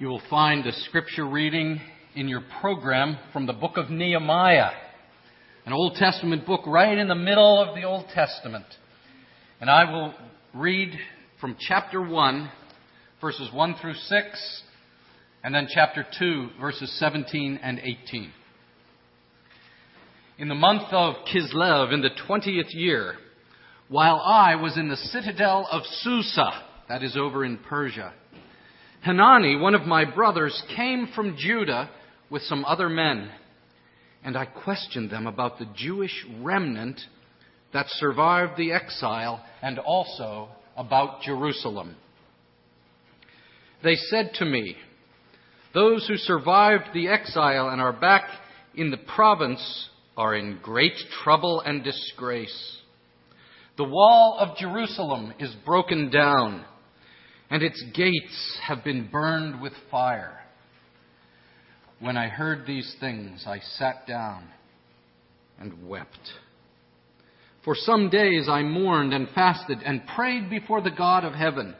you will find a scripture reading in your program from the book of Nehemiah, an Old Testament book right in the middle of the Old Testament. And I will read from chapter 1, verses 1 through 6, and then chapter 2, verses 17 and 18. In the month of Kislev, in the 20th year, while I was in the citadel of Susa, that is over in Persia, Hanani, one of my brothers, came from Judah with some other men, and I questioned them about the Jewish remnant that survived the exile and also about Jerusalem. They said to me, Those who survived the exile and are back in the province are in great trouble and disgrace. The wall of Jerusalem is broken down and its gates have been burned with fire. When I heard these things, I sat down and wept. For some days I mourned and fasted and prayed before the God of heaven.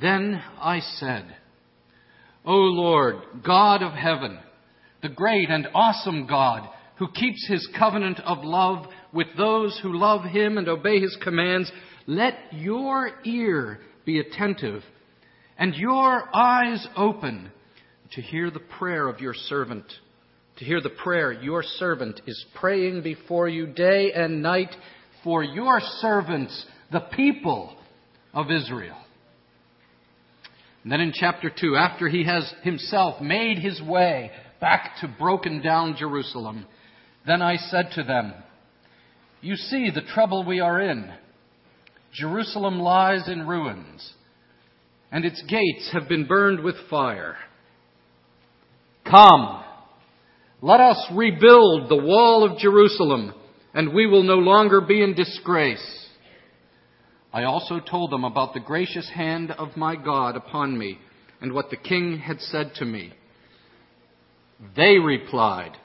Then I said, O Lord, God of heaven, the great and awesome God, who keeps his covenant of love with those who love him and obey his commands, let your ear be attentive and your eyes open to hear the prayer of your servant, to hear the prayer your servant is praying before you day and night for your servants, the people of Israel. And then in chapter 2, after he has himself made his way back to broken down Jerusalem, then I said to them, You see the trouble we are in. Jerusalem lies in ruins and its gates have been burned with fire. Come, let us rebuild the wall of Jerusalem, and we will no longer be in disgrace. I also told them about the gracious hand of my God upon me, and what the king had said to me. They replied,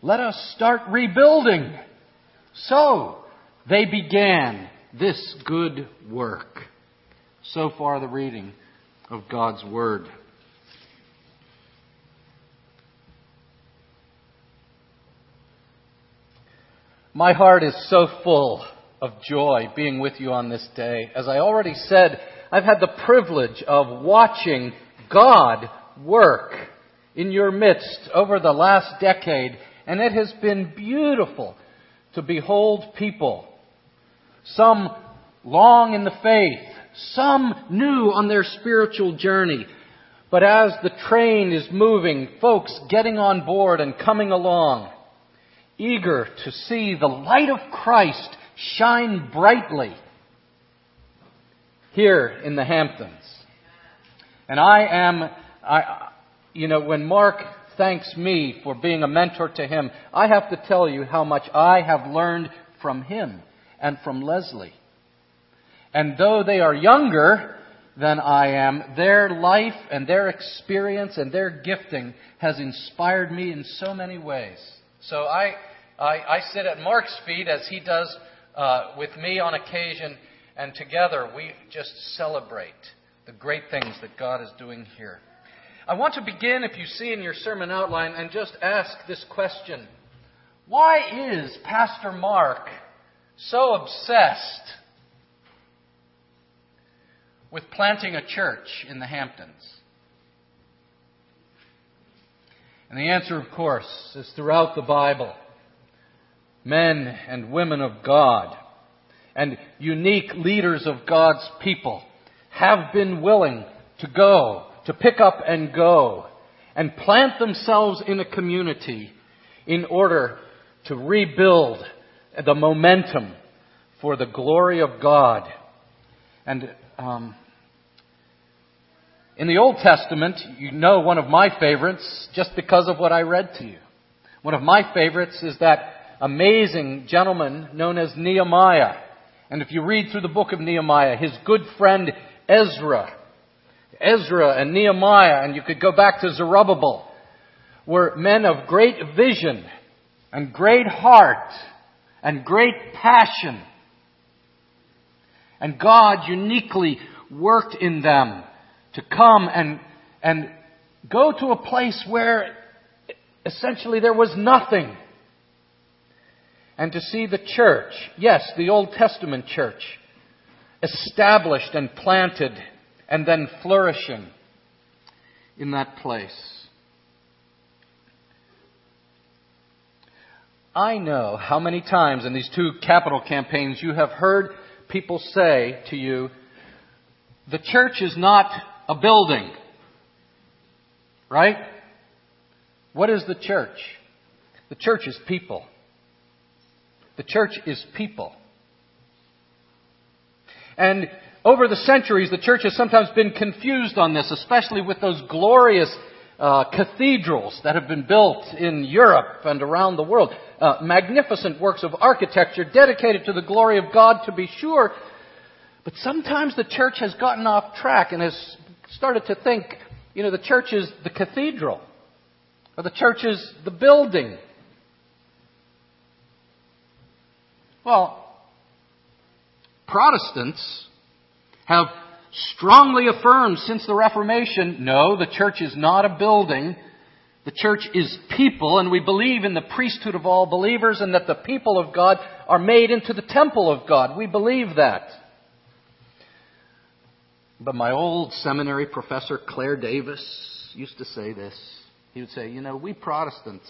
Let us start rebuilding. So they began this good work. So far, the reading of God's Word. My heart is so full of joy being with you on this day. As I already said, I've had the privilege of watching God work in your midst over the last decade, and it has been beautiful to behold people, some long in the faith, some new on their spiritual journey. But as the train is moving, folks getting on board and coming along, eager to see the light of Christ shine brightly here in the Hamptons. And I am, I, you know, when Mark thanks me for being a mentor to him, I have to tell you how much I have learned from him and from Leslie. And though they are younger than I am, their life and their experience and their gifting has inspired me in so many ways. So I, I, I sit at Mark's feet as he does uh, with me on occasion, and together we just celebrate the great things that God is doing here. I want to begin, if you see in your sermon outline, and just ask this question Why is Pastor Mark so obsessed with planting a church in the Hamptons? And the answer, of course, is throughout the Bible. Men and women of God and unique leaders of God's people have been willing to go, to pick up and go, and plant themselves in a community in order to rebuild the momentum for the glory of God. And um, in the Old Testament, you know one of my favorites just because of what I read to you. One of my favorites is that amazing gentleman known as Nehemiah. And if you read through the book of Nehemiah, his good friend Ezra, Ezra and Nehemiah, and you could go back to Zerubbabel, were men of great vision and great heart and great passion. And God uniquely worked in them to come and, and go to a place where essentially there was nothing. And to see the church, yes, the Old Testament church, established and planted and then flourishing in that place. I know how many times in these two capital campaigns you have heard people say to you, the church is not a building. Right? What is the church? The church is people. The church is people. And over the centuries, the church has sometimes been confused on this, especially with those glorious uh, cathedrals that have been built in Europe and around the world. Uh, magnificent works of architecture dedicated to the glory of God, to be sure. But sometimes the church has gotten off track and has started to think, you know, the church is the cathedral, or the church is the building. Well, Protestants have strongly affirmed since the Reformation no, the church is not a building. The church is people, and we believe in the priesthood of all believers and that the people of God are made into the temple of God. We believe that. But my old seminary professor, Clair Davis, used to say this. He would say, You know, we Protestants,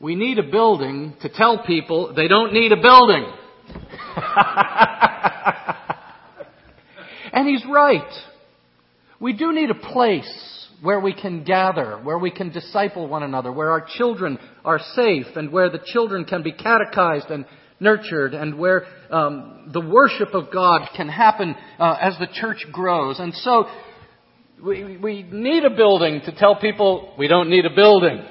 we need a building to tell people they don't need a building. and he's right. We do need a place where we can gather, where we can disciple one another, where our children are safe, and where the children can be catechized and nurtured, and where um, the worship of God can happen uh, as the church grows. And so we, we need a building to tell people we don't need a building.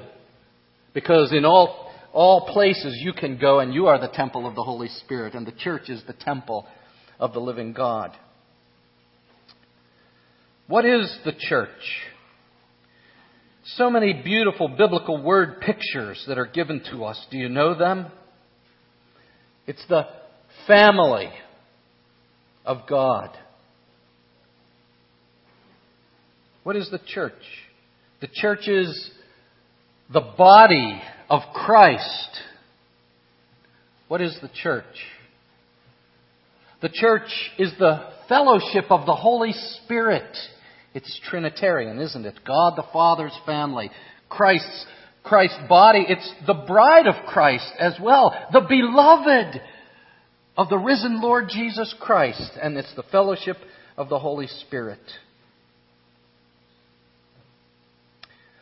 Because in all, all places you can go and you are the temple of the Holy Spirit, and the church is the temple of the living God. What is the church? So many beautiful biblical word pictures that are given to us. Do you know them? It's the family of God. What is the church? The church is the body of Christ. What is the church? The church is the fellowship of the Holy Spirit. It's Trinitarian, isn't it? God the Father's family, Christ's Christ's body. It's the bride of Christ as well, the beloved of the risen Lord Jesus Christ, and it's the fellowship of the Holy Spirit.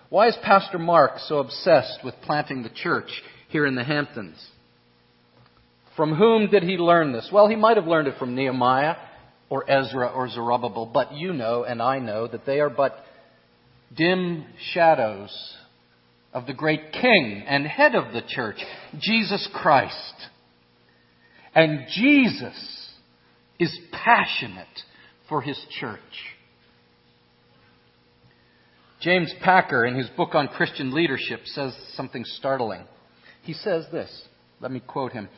Why is Pastor Mark so obsessed with planting the church here in the Hamptons? From whom did he learn this? Well, he might have learned it from Nehemiah or Ezra or Zerubbabel, but you know and I know that they are but dim shadows of the great King and head of the church, Jesus Christ. And Jesus is passionate for his church. James Packer, in his book on Christian leadership, says something startling. He says this. Let me quote him.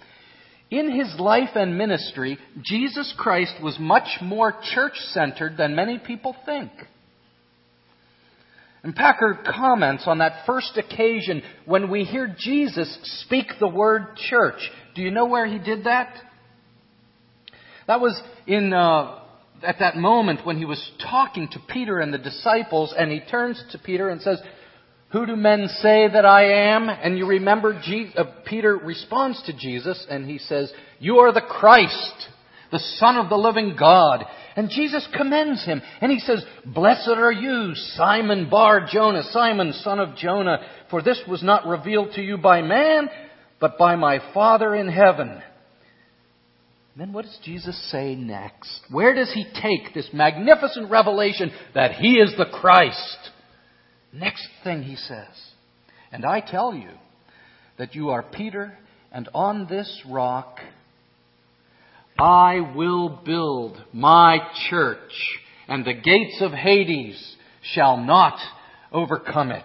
In his life and ministry, Jesus Christ was much more church centered than many people think. And Packer comments on that first occasion when we hear Jesus speak the word church. Do you know where he did that? That was in uh, at that moment when he was talking to Peter and the disciples, and he turns to Peter and says, Who do men say that I am? And you remember uh, Peter responds to Jesus, and he says, You are the Christ, the Son of the living God. And Jesus commends him, and he says, Blessed are you, Simon Bar Jonah, Simon, son of Jonah, for this was not revealed to you by man, but by my Father in heaven. Then what does Jesus say next? Where does he take this magnificent revelation that he is the Christ? Next thing he says, and I tell you that you are Peter, and on this rock I will build my church, and the gates of Hades shall not overcome it.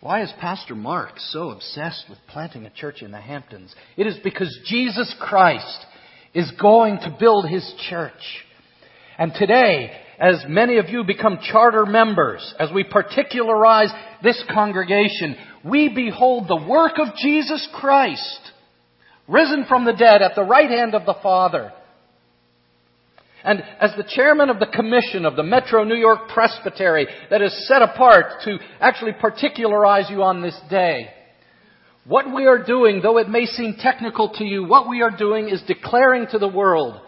Why is Pastor Mark so obsessed with planting a church in the Hamptons? It is because Jesus Christ is going to build his church. And today, as many of you become charter members, as we particularize this congregation, we behold the work of Jesus Christ, risen from the dead at the right hand of the Father. And as the chairman of the commission of the Metro New York Presbytery that is set apart to actually particularize you on this day, what we are doing, though it may seem technical to you, what we are doing is declaring to the world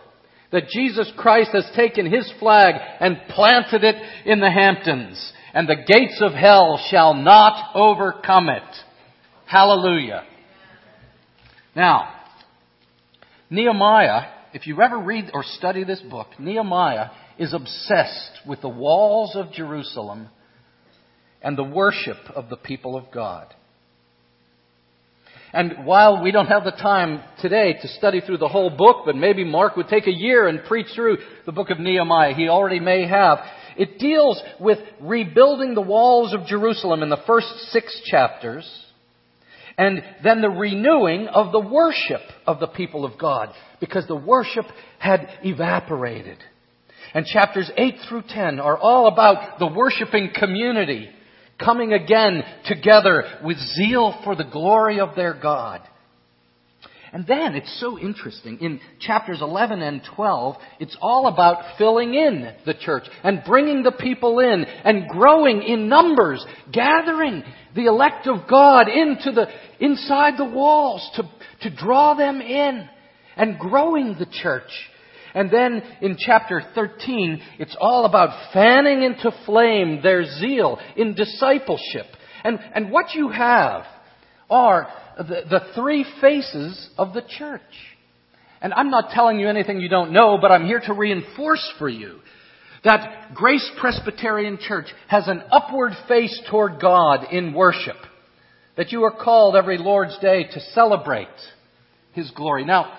that Jesus Christ has taken His flag and planted it in the Hamptons, and the gates of hell shall not overcome it. Hallelujah. Now, Nehemiah, if you ever read or study this book, Nehemiah is obsessed with the walls of Jerusalem and the worship of the people of God. And while we don't have the time today to study through the whole book, but maybe Mark would take a year and preach through the book of Nehemiah. He already may have. It deals with rebuilding the walls of Jerusalem in the first six chapters. And then the renewing of the worship of the people of God. Because the worship had evaporated. And chapters 8 through 10 are all about the worshiping community coming again together with zeal for the glory of their God. And then it's so interesting. In chapters 11 and 12, it's all about filling in the church and bringing the people in and growing in numbers, gathering the elect of God into the, inside the walls to, to draw them in and growing the church and then in chapter 13, it's all about fanning into flame their zeal in discipleship. And, and what you have are the, the three faces of the church. And I'm not telling you anything you don't know, but I'm here to reinforce for you that Grace Presbyterian Church has an upward face toward God in worship. That you are called every Lord's Day to celebrate His glory. Now,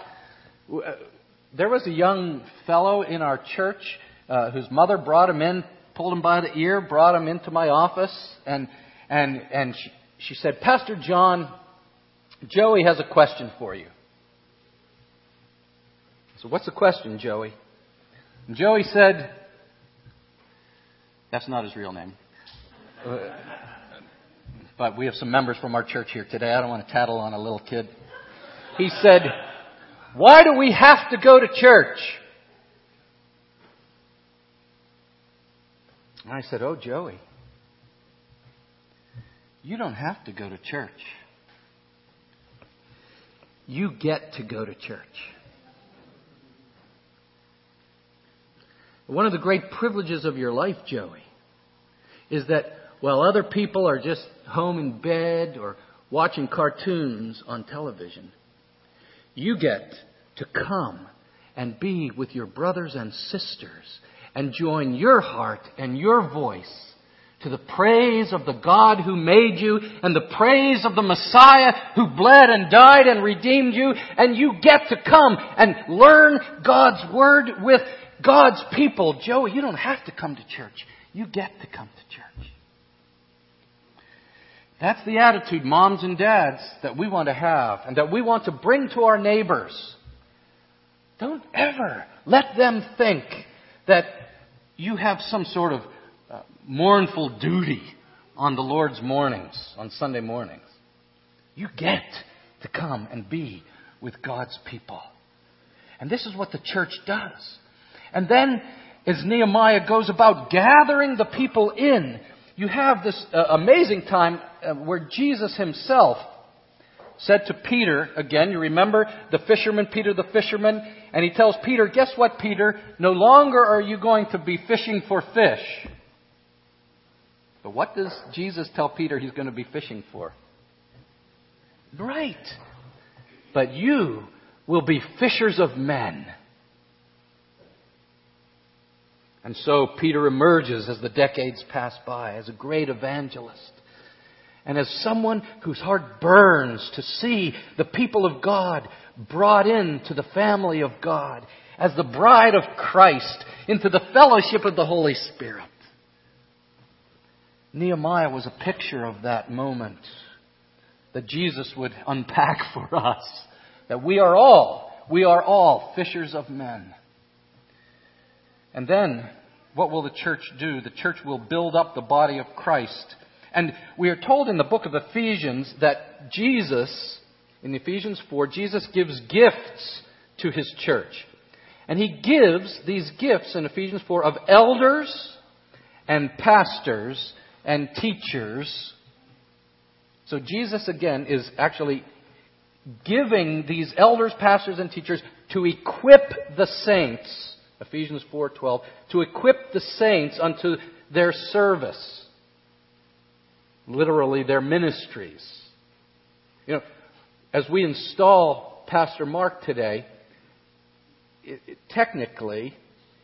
there was a young fellow in our church uh, whose mother brought him in, pulled him by the ear, brought him into my office, and and and she, she said, Pastor John, Joey has a question for you. So what's the question, Joey? And Joey said, that's not his real name. Uh, but we have some members from our church here today. I don't want to tattle on a little kid. He said, why do we have to go to church? And I said, Oh, Joey, you don't have to go to church. You get to go to church. One of the great privileges of your life, Joey, is that while other people are just home in bed or watching cartoons on television, you get to come and be with your brothers and sisters and join your heart and your voice to the praise of the God who made you and the praise of the Messiah who bled and died and redeemed you. And you get to come and learn God's Word with God's people. Joey, you don't have to come to church. You get to come to church. That's the attitude, moms and dads, that we want to have and that we want to bring to our neighbors. Don't ever let them think that you have some sort of mournful duty on the Lord's mornings, on Sunday mornings. You get to come and be with God's people. And this is what the church does. And then, as Nehemiah goes about gathering the people in, you have this uh, amazing time uh, where Jesus himself said to Peter, again, you remember the fisherman, Peter the fisherman, and he tells Peter, guess what, Peter? No longer are you going to be fishing for fish. But what does Jesus tell Peter he's going to be fishing for? Right. But you will be fishers of men. And so Peter emerges as the decades pass by as a great evangelist. And as someone whose heart burns to see the people of God brought into the family of God, as the bride of Christ, into the fellowship of the Holy Spirit. Nehemiah was a picture of that moment that Jesus would unpack for us. That we are all, we are all fishers of men. And then, what will the church do? The church will build up the body of Christ. And we are told in the book of Ephesians that Jesus, in Ephesians 4, Jesus gives gifts to his church. And he gives these gifts in Ephesians 4 of elders and pastors and teachers. So Jesus again is actually giving these elders, pastors, and teachers to equip the saints, Ephesians 4:12, to equip the saints unto their service. Literally their ministries. You know, as we install Pastor Mark today, it, it, technically,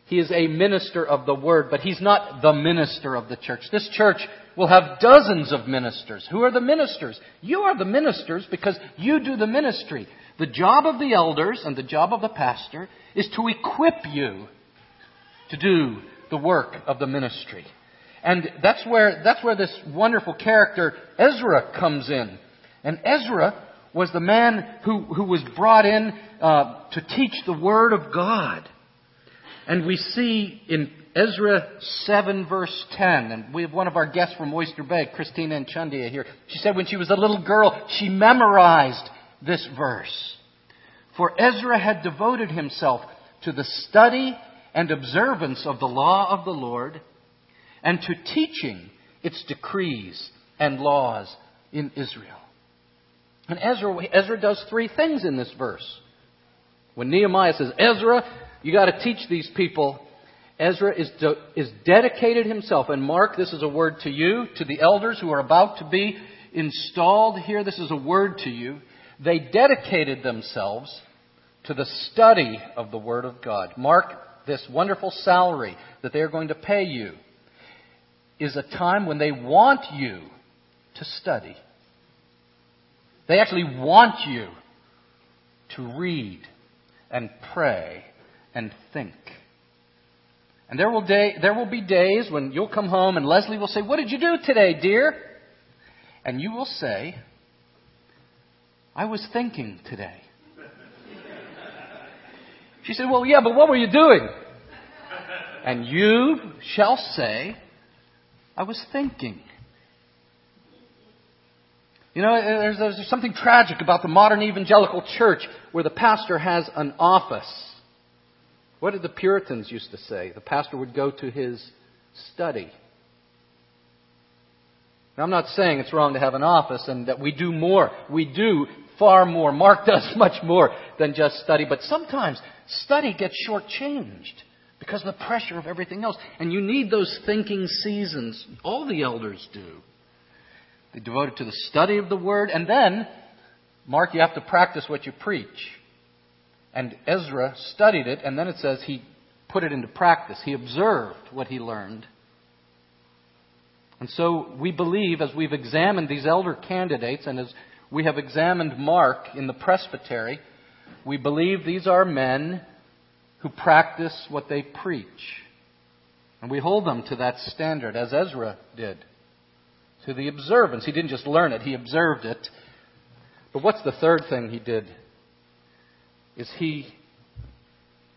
he is a minister of the word, but he's not the minister of the church. This church will have dozens of ministers. Who are the ministers? You are the ministers because you do the ministry. The job of the elders and the job of the pastor is to equip you to do the work of the ministry. And that's where, that's where this wonderful character Ezra comes in. And Ezra was the man who, who was brought in uh, to teach the Word of God. And we see in Ezra 7 verse 10, and we have one of our guests from Oyster Bay, Christina Enchandia here. She said when she was a little girl, she memorized this verse. For Ezra had devoted himself to the study and observance of the law of the Lord and to teaching its decrees and laws in Israel. And Ezra, Ezra does three things in this verse. When Nehemiah says, Ezra, you got to teach these people. Ezra is, de- is dedicated himself. And Mark, this is a word to you, to the elders who are about to be installed here. This is a word to you. They dedicated themselves to the study of the Word of God. Mark, this wonderful salary that they are going to pay you is a time when they want you to study. They actually want you to read and pray and think. And there will, day, there will be days when you'll come home and Leslie will say, What did you do today, dear? And you will say, I was thinking today. She said, Well, yeah, but what were you doing? And you shall say, I was thinking. You know, there's, there's something tragic about the modern evangelical church where the pastor has an office what did the Puritans used to say? The pastor would go to his study. Now, I'm not saying it's wrong to have an office and that we do more. We do far more. Mark does much more than just study. But sometimes study gets shortchanged because of the pressure of everything else. And you need those thinking seasons. All the elders do. They devote it to the study of the Word. And then, Mark, you have to practice what you preach. And Ezra studied it, and then it says he put it into practice. He observed what he learned. And so we believe, as we've examined these elder candidates, and as we have examined Mark in the presbytery, we believe these are men who practice what they preach. And we hold them to that standard, as Ezra did, to the observance. He didn't just learn it, he observed it. But what's the third thing he did? Is he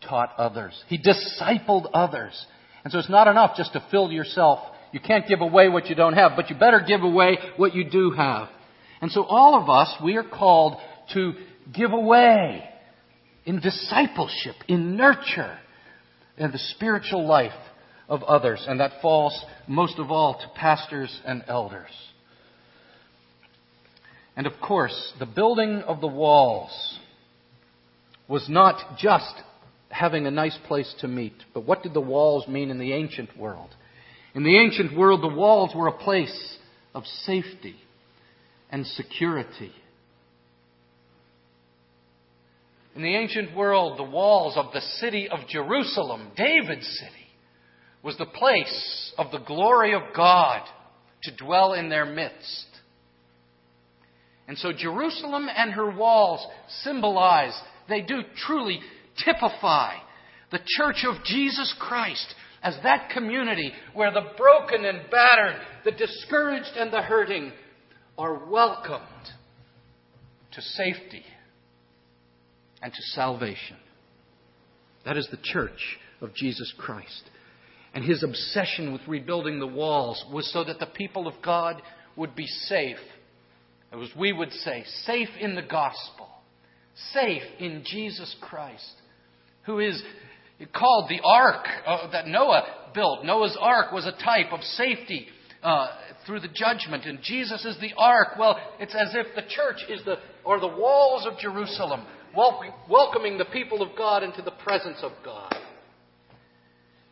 taught others. He discipled others. And so it's not enough just to fill yourself. You can't give away what you don't have, but you better give away what you do have. And so all of us, we are called to give away in discipleship, in nurture, in the spiritual life of others. And that falls most of all to pastors and elders. And of course, the building of the walls was not just having a nice place to meet, but what did the walls mean in the ancient world? In the ancient world, the walls were a place of safety and security. In the ancient world, the walls of the city of Jerusalem, David's city, was the place of the glory of God to dwell in their midst. And so Jerusalem and her walls symbolize they do truly typify the church of Jesus Christ, as that community where the broken and battered, the discouraged and the hurting are welcomed to safety and to salvation. That is the church of Jesus Christ. And his obsession with rebuilding the walls was so that the people of God would be safe. As we would say, safe in the gospel, safe in Jesus Christ, who is called the ark uh, that Noah built. Noah's ark was a type of safety uh, through the judgment, and Jesus is the ark. Well, it's as if the church is the, or the walls of Jerusalem, welcoming the people of God into the presence of God.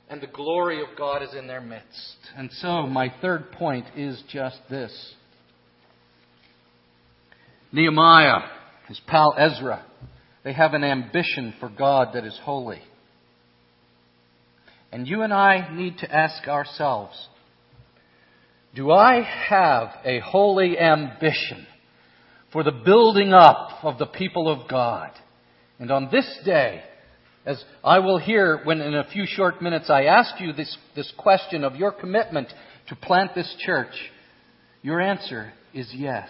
And the glory of God is in their midst. And so, my third point is just this Nehemiah, his pal Ezra, they have an ambition for God that is holy. And you and I need to ask ourselves do I have a holy ambition for the building up of the people of God? And on this day, as I will hear when in a few short minutes I ask you this, this question of your commitment to plant this church, your answer is yes.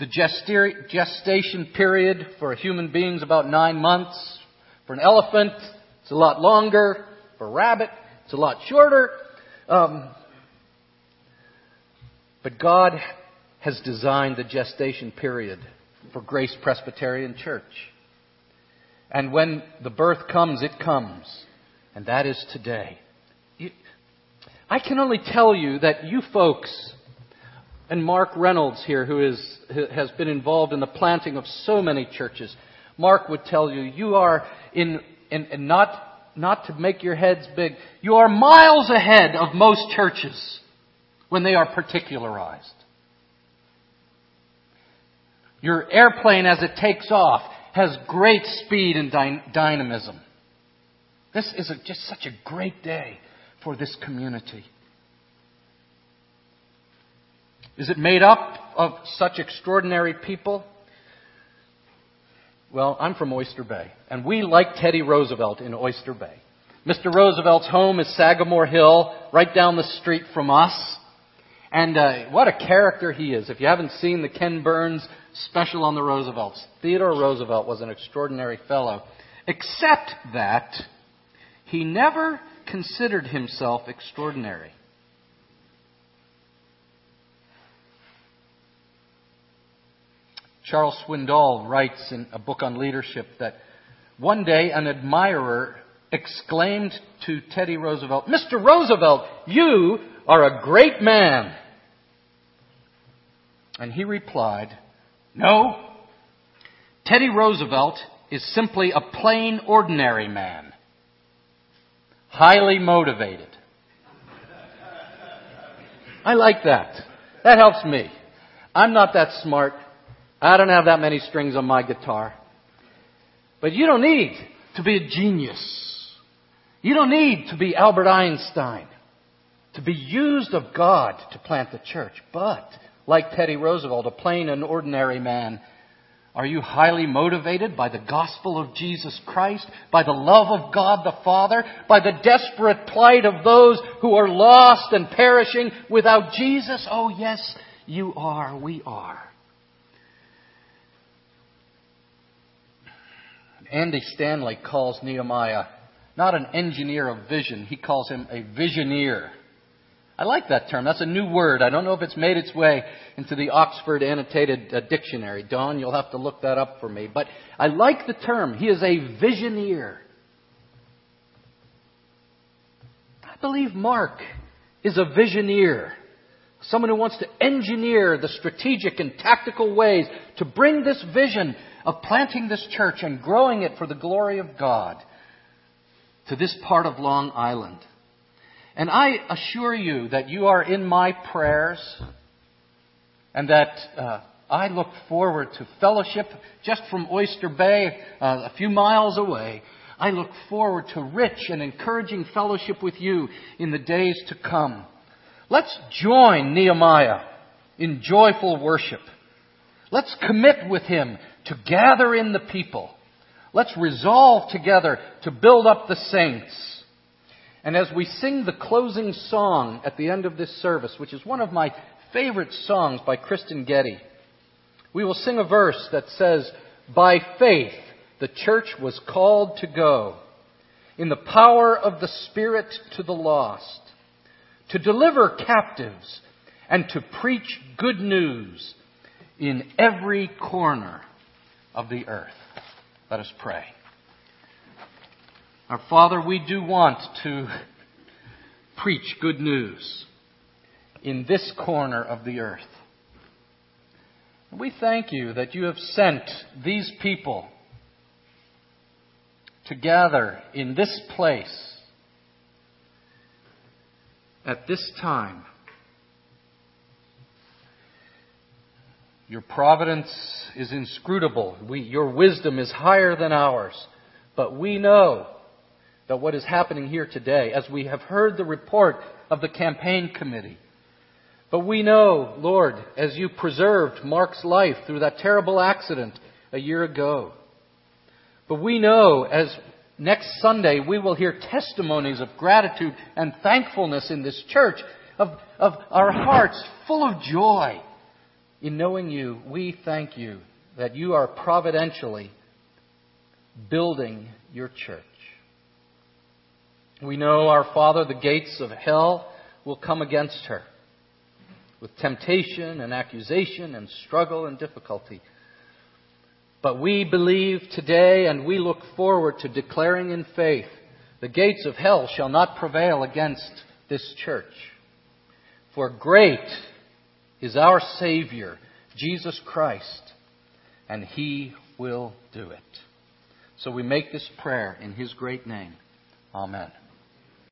The gestation period for a human being is about nine months. For an elephant, it's a lot longer. For a rabbit, it's a lot shorter. Um, but God has designed the gestation period for Grace Presbyterian Church. And when the birth comes, it comes. And that is today. I can only tell you that you folks and Mark Reynolds here, who is, has been involved in the planting of so many churches, Mark would tell you, you are in, in, in not, not to make your heads big, you are miles ahead of most churches when they are particularized. Your airplane, as it takes off, has great speed and dy- dynamism. This is a, just such a great day for this community. Is it made up of such extraordinary people? Well, I'm from Oyster Bay, and we like Teddy Roosevelt in Oyster Bay. Mr. Roosevelt's home is Sagamore Hill, right down the street from us. And uh, what a character he is. If you haven't seen the Ken Burns special on the Roosevelts, Theodore Roosevelt was an extraordinary fellow, except that he never considered himself extraordinary. Charles Swindoll writes in a book on leadership that one day an admirer exclaimed to Teddy Roosevelt, Mr. Roosevelt, you are a great man. And he replied, No, Teddy Roosevelt is simply a plain, ordinary man, highly motivated. I like that. That helps me. I'm not that smart. I don't have that many strings on my guitar. But you don't need to be a genius. You don't need to be Albert Einstein to be used of God to plant the church. But, like Teddy Roosevelt, a plain and ordinary man, are you highly motivated by the gospel of Jesus Christ, by the love of God the Father, by the desperate plight of those who are lost and perishing without Jesus? Oh, yes, you are. We are. Andy Stanley calls Nehemiah not an engineer of vision, he calls him a visioneer. I like that term. That's a new word. I don't know if it's made its way into the Oxford Annotated uh, Dictionary. Don, you'll have to look that up for me. But I like the term. He is a visioneer. I believe Mark is a visioneer. Someone who wants to engineer the strategic and tactical ways to bring this vision of planting this church and growing it for the glory of God to this part of Long Island. And I assure you that you are in my prayers and that uh, I look forward to fellowship just from Oyster Bay, uh, a few miles away. I look forward to rich and encouraging fellowship with you in the days to come. Let's join Nehemiah in joyful worship. Let's commit with him to gather in the people. Let's resolve together to build up the saints. And as we sing the closing song at the end of this service, which is one of my favorite songs by Kristyn Getty, we will sing a verse that says, By faith the church was called to go in the power of the Spirit to the lost, to deliver captives, and to preach good news in every corner of the earth. Let us pray. Our Father, we do want to preach good news in this corner of the earth. We thank you that you have sent these people to gather in this place at this time. Your providence is inscrutable. We, your wisdom is higher than ours. But we know that what is happening here today, as we have heard the report of the campaign committee, but we know, Lord, as you preserved Mark's life through that terrible accident a year ago, but we know as next Sunday we will hear testimonies of gratitude and thankfulness in this church, of, of our hearts full of joy in knowing you, we thank you that you are providentially building your church. We know, our Father, the gates of hell will come against her with temptation and accusation and struggle and difficulty. But we believe today and we look forward to declaring in faith the gates of hell shall not prevail against this church. For great is our Savior, Jesus Christ, and He will do it. So we make this prayer in His great name. Amen.